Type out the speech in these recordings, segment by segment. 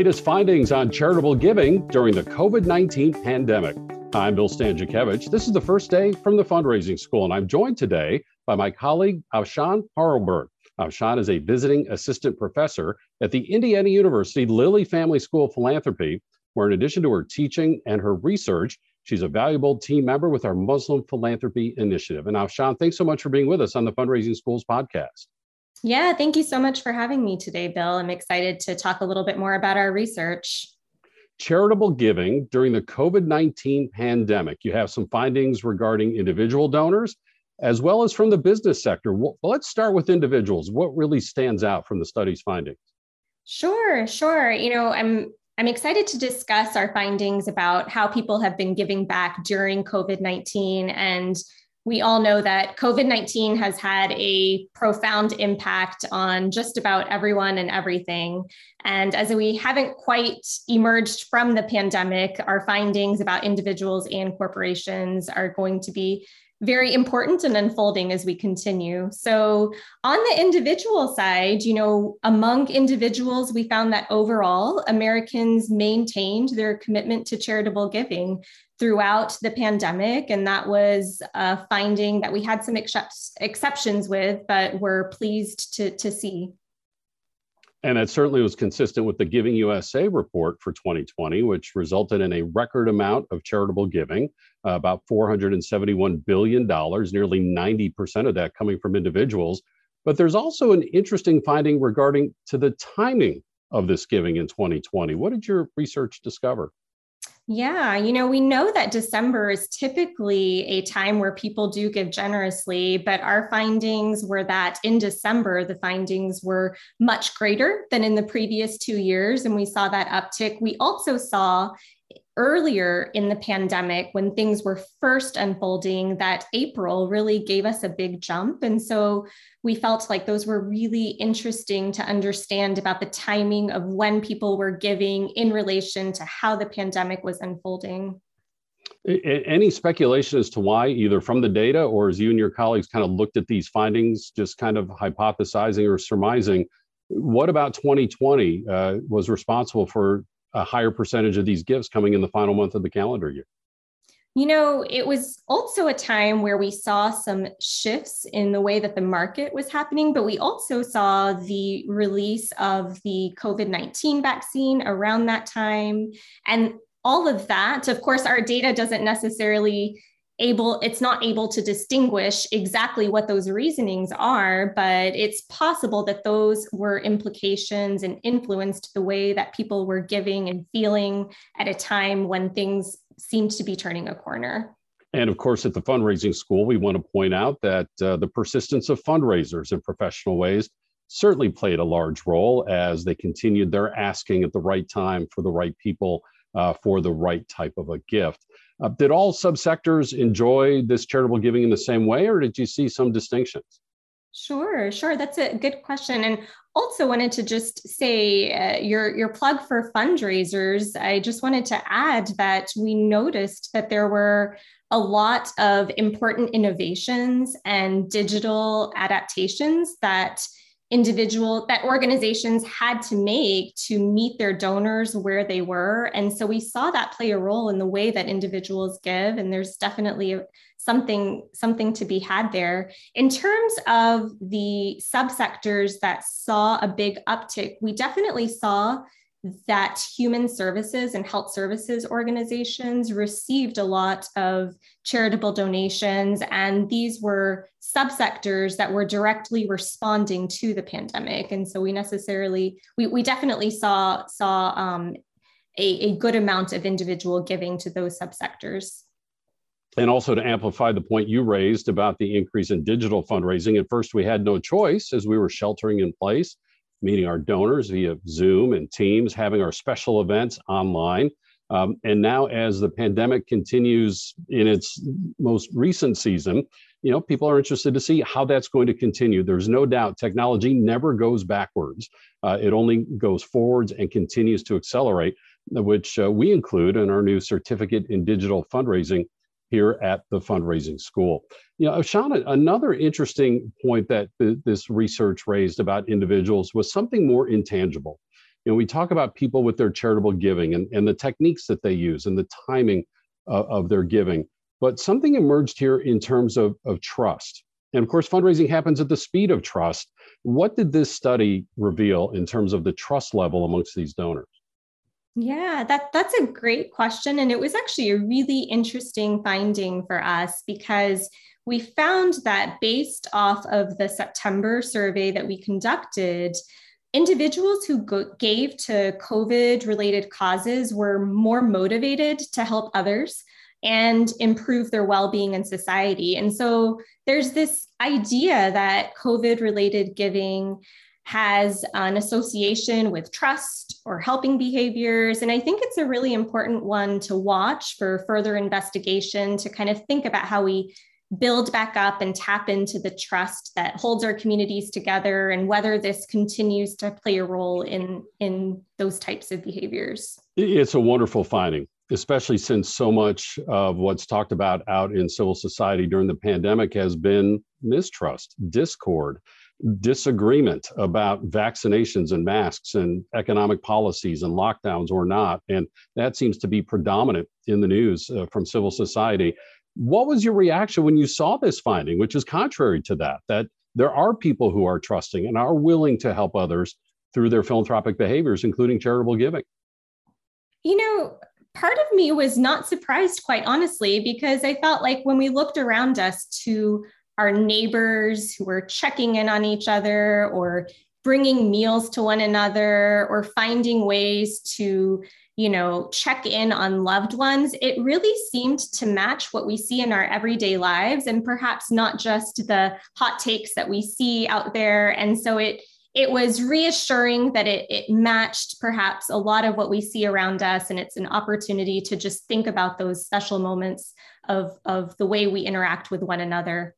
latest findings on charitable giving during the COVID 19 pandemic. I'm Bill Stanczykiewicz. This is the first day from the fundraising school, and I'm joined today by my colleague Afshan Paarlberg. Afshan is a visiting assistant professor at the Indiana University Lilly Family School of Philanthropy, where, in addition to her teaching and her research, she's a valuable team member with our Muslim Philanthropy Initiative. And Afshan, thanks so much for being with us on the Fundraising Schools podcast. Yeah, thank you so much for having me today, Bill. I'm excited to talk a little bit more about our research. Charitable giving during the COVID 19 pandemic. You have some findings regarding individual donors as well as from the business sector. Well, let's start with individuals. What really stands out from the study's findings? Sure, sure. You know, I'm I'm excited to discuss our findings about how people have been giving back during COVID 19 and we all know that COVID 19 has had a profound impact on just about everyone and everything. And as we haven't quite emerged from the pandemic, our findings about individuals and corporations are going to be very important and unfolding as we continue. So, on the individual side, you know, among individuals, we found that overall Americans maintained their commitment to charitable giving throughout the pandemic. And that was a finding that we had some ex- exceptions with, but we're pleased to, to see. And it certainly was consistent with the Giving USA report for 2020, which resulted in a record amount of charitable giving, uh, about $471 billion, nearly 90% of that coming from individuals. But there's also an interesting finding regarding to the timing of this giving in 2020. What did your research discover? Yeah, you know, we know that December is typically a time where people do give generously, but our findings were that in December, the findings were much greater than in the previous two years. And we saw that uptick. We also saw earlier in the pandemic when things were first unfolding that April really gave us a big jump. And so we felt like those were really interesting to understand about the timing of when people were giving in relation to how the pandemic was unfolding. Any speculation as to why, either from the data or as you and your colleagues kind of looked at these findings, just kind of hypothesizing or surmising, what about 2020 uh, was responsible for a higher percentage of these gifts coming in the final month of the calendar year? You know, it was also a time where we saw some shifts in the way that the market was happening, but we also saw the release of the COVID 19 vaccine around that time. And all of that, of course, our data doesn't necessarily able it's not able to distinguish exactly what those reasonings are but it's possible that those were implications and influenced the way that people were giving and feeling at a time when things seemed to be turning a corner and of course, at the fundraising school, we want to point out that uh, the persistence of fundraisers in professional ways certainly played a large role as they continued their asking at the right time for the right people uh, for the right type of a gift. Uh, did all subsectors enjoy this charitable giving in the same way, or did you see some distinctions? Sure, sure. That's a good question. And also wanted to just say uh, your your plug for fundraisers. I just wanted to add that we noticed that there were a lot of important innovations and digital adaptations that individual that organizations had to make to meet their donors where they were. And so we saw that play a role in the way that individuals give and there's definitely something something to be had there. In terms of the subsectors that saw a big uptick we definitely saw that human services and health services organizations received a lot of charitable donations, and these were subsectors that were directly responding to the pandemic. And so we necessarily, we, we definitely saw saw um, a, a good amount of individual giving to those subsectors. And also to amplify the point you raised about the increase in digital fundraising, at first we had no choice as we were sheltering in place meeting our donors via Zoom and Teams, having our special events online. Um, and now, as the pandemic continues in its most recent season, you know, people are interested to see how that's going to continue. There's no doubt technology never goes backwards. Uh, it only goes forwards and continues to accelerate, which uh, we include in our new certificate in digital fundraising here at the fundraising school. You know, Shauna, another interesting point that th- this research raised about individuals was something more intangible. you know, we talk about people with their charitable giving and, and the techniques that they use and the timing of, of their giving. But something emerged here in terms of, of trust. And of course, fundraising happens at the speed of trust. What did this study reveal in terms of the trust level amongst these donors? Yeah, that that's a great question and it was actually a really interesting finding for us because we found that based off of the September survey that we conducted, individuals who go- gave to COVID related causes were more motivated to help others and improve their well being in society. And so there's this idea that COVID related giving has an association with trust or helping behaviors. And I think it's a really important one to watch for further investigation to kind of think about how we build back up and tap into the trust that holds our communities together and whether this continues to play a role in in those types of behaviors it's a wonderful finding especially since so much of what's talked about out in civil society during the pandemic has been mistrust discord disagreement about vaccinations and masks and economic policies and lockdowns or not and that seems to be predominant in the news uh, from civil society what was your reaction when you saw this finding, which is contrary to that, that there are people who are trusting and are willing to help others through their philanthropic behaviors, including charitable giving? You know, part of me was not surprised, quite honestly, because I felt like when we looked around us to our neighbors who were checking in on each other or bringing meals to one another or finding ways to you know, check in on loved ones, it really seemed to match what we see in our everyday lives and perhaps not just the hot takes that we see out there. And so it it was reassuring that it, it matched perhaps a lot of what we see around us. And it's an opportunity to just think about those special moments of, of the way we interact with one another.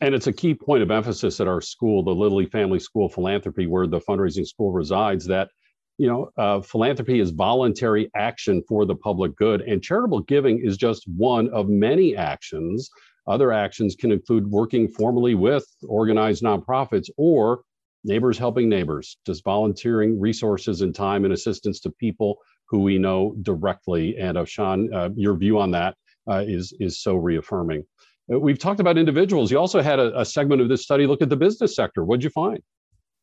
And it's a key point of emphasis at our school, the Lilly Family School Philanthropy, where the fundraising school resides, that you know, uh, philanthropy is voluntary action for the public good, and charitable giving is just one of many actions. Other actions can include working formally with organized nonprofits or neighbors helping neighbors, just volunteering resources and time and assistance to people who we know directly. And uh, Sean, uh, your view on that uh, is is so reaffirming. Uh, we've talked about individuals. You also had a, a segment of this study look at the business sector. What'd you find?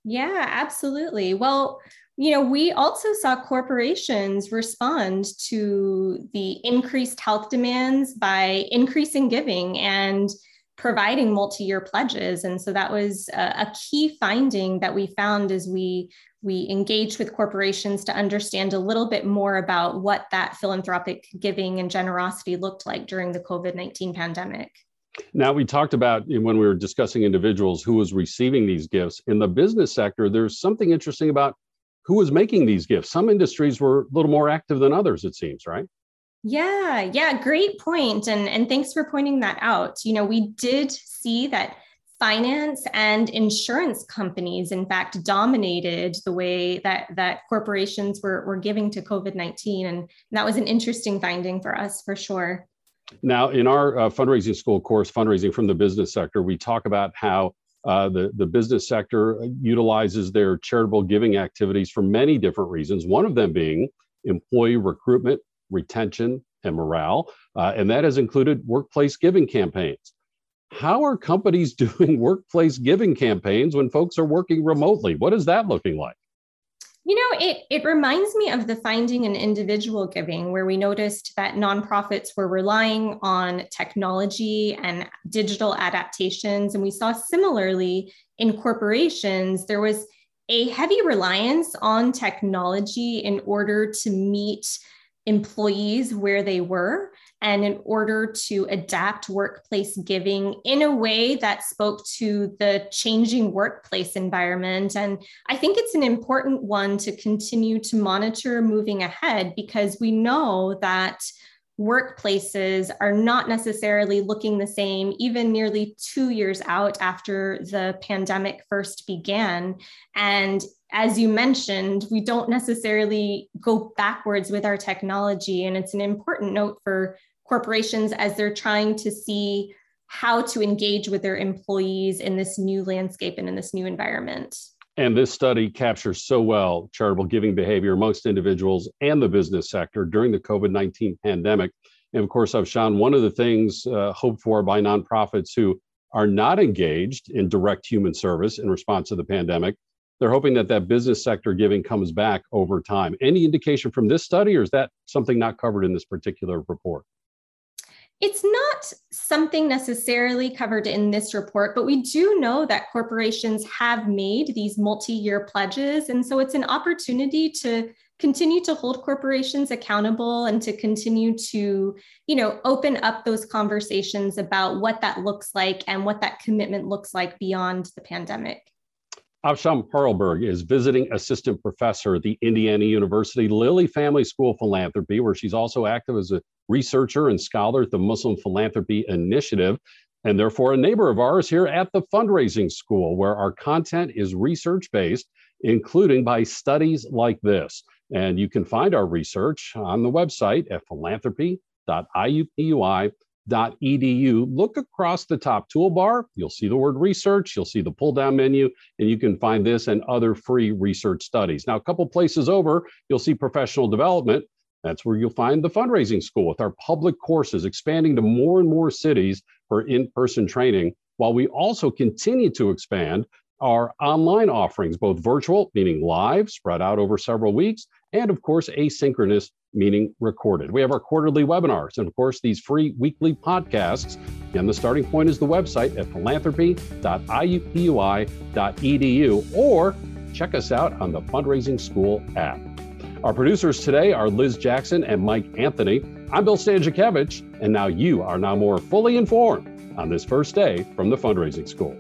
Yeah, absolutely. Well, you know, we also saw corporations respond to the increased health demands by increasing giving and providing multi-year pledges and so that was a, a, key finding that we found as we we engaged with corporations to understand a little bit more about what that philanthropic giving and generosity looked like during the covid-19 pandemic now we talked about when we were discussing individuals who was receiving these gifts in the business sector there's something interesting about who was making these gifts. Some industries were a little more active than others, it seems, right? Yeah, yeah, great point. And, and thanks for pointing that out. You know, we did see that finance and insurance companies, in fact, dominated the way that, that corporations were, were giving to COVID 19. And that was an interesting finding for us for sure. Now, in our uh, fundraising school course, Fundraising from the Business Sector, we talk about how uh, the, the business sector utilizes their charitable giving activities for many different reasons, one of them being employee recruitment, retention, and morale. Uh, and that has included workplace giving campaigns. How are companies doing workplace giving campaigns when folks are working remotely? What is that looking like? You know, it, it reminds me of the finding in individual giving, where we noticed that nonprofits were relying on technology and digital adaptations. And we saw similarly in corporations, there was a heavy reliance on technology in order to meet employees where they were and in order to adapt workplace giving in a way that spoke to the changing workplace environment. And I think it's an important one to continue to monitor moving ahead because we know that workplaces are not necessarily looking the same even nearly two years out after the pandemic first began. And as you mentioned, we don't necessarily go backwards with our technology. And it's an important note for corporations as they're trying to see how to engage with their employees in this new landscape and in this new environment. And this study captures so well charitable giving behavior amongst individuals and the business sector during the COVID 19 pandemic. And of course, I've shown one of the things uh, hoped for by nonprofits who are not engaged in direct human service in response to the pandemic, they're hoping that that business sector giving comes back over time. Any indication from this study, or is that something not covered in this particular report? It's not something necessarily covered in this report, but we do know that corporations have made these multi year pledges. And so it's an opportunity to continue to hold corporations accountable and to continue to you know open up those conversations about what that looks like and what that commitment looks like beyond the pandemic Afshan Paarlberg is visiting assistant professor at the Indiana University Lilly Family School of Philanthropy, where she's also active as a researcher and scholar at the Muslim Philanthropy Initiative, and therefore a neighbor of ours here at the fundraising school, where our content is research based, including by studies like this. And you can find our research on the website at philanthropy.iupui.edu. Look across the top toolbar. You'll see the word research. You'll see the pull down menu, and you can find this and other free research studies. Now, a couple places over, you'll see professional development. That's where you'll find the fundraising school with our public courses expanding to more and more cities for in person training, while we also continue to expand our online offerings, both virtual, meaning live, spread out over several weeks, and of course, asynchronous, meaning recorded. We have our quarterly webinars and, of course, these free weekly podcasts. Again, the starting point is the website at philanthropy.iupui.edu or check us out on the Fundraising School app. Our producers today are Liz Jackson and Mike Anthony. I'm Bill Stanczykiewicz, and now you are now more fully informed on this first day from the Fundraising School.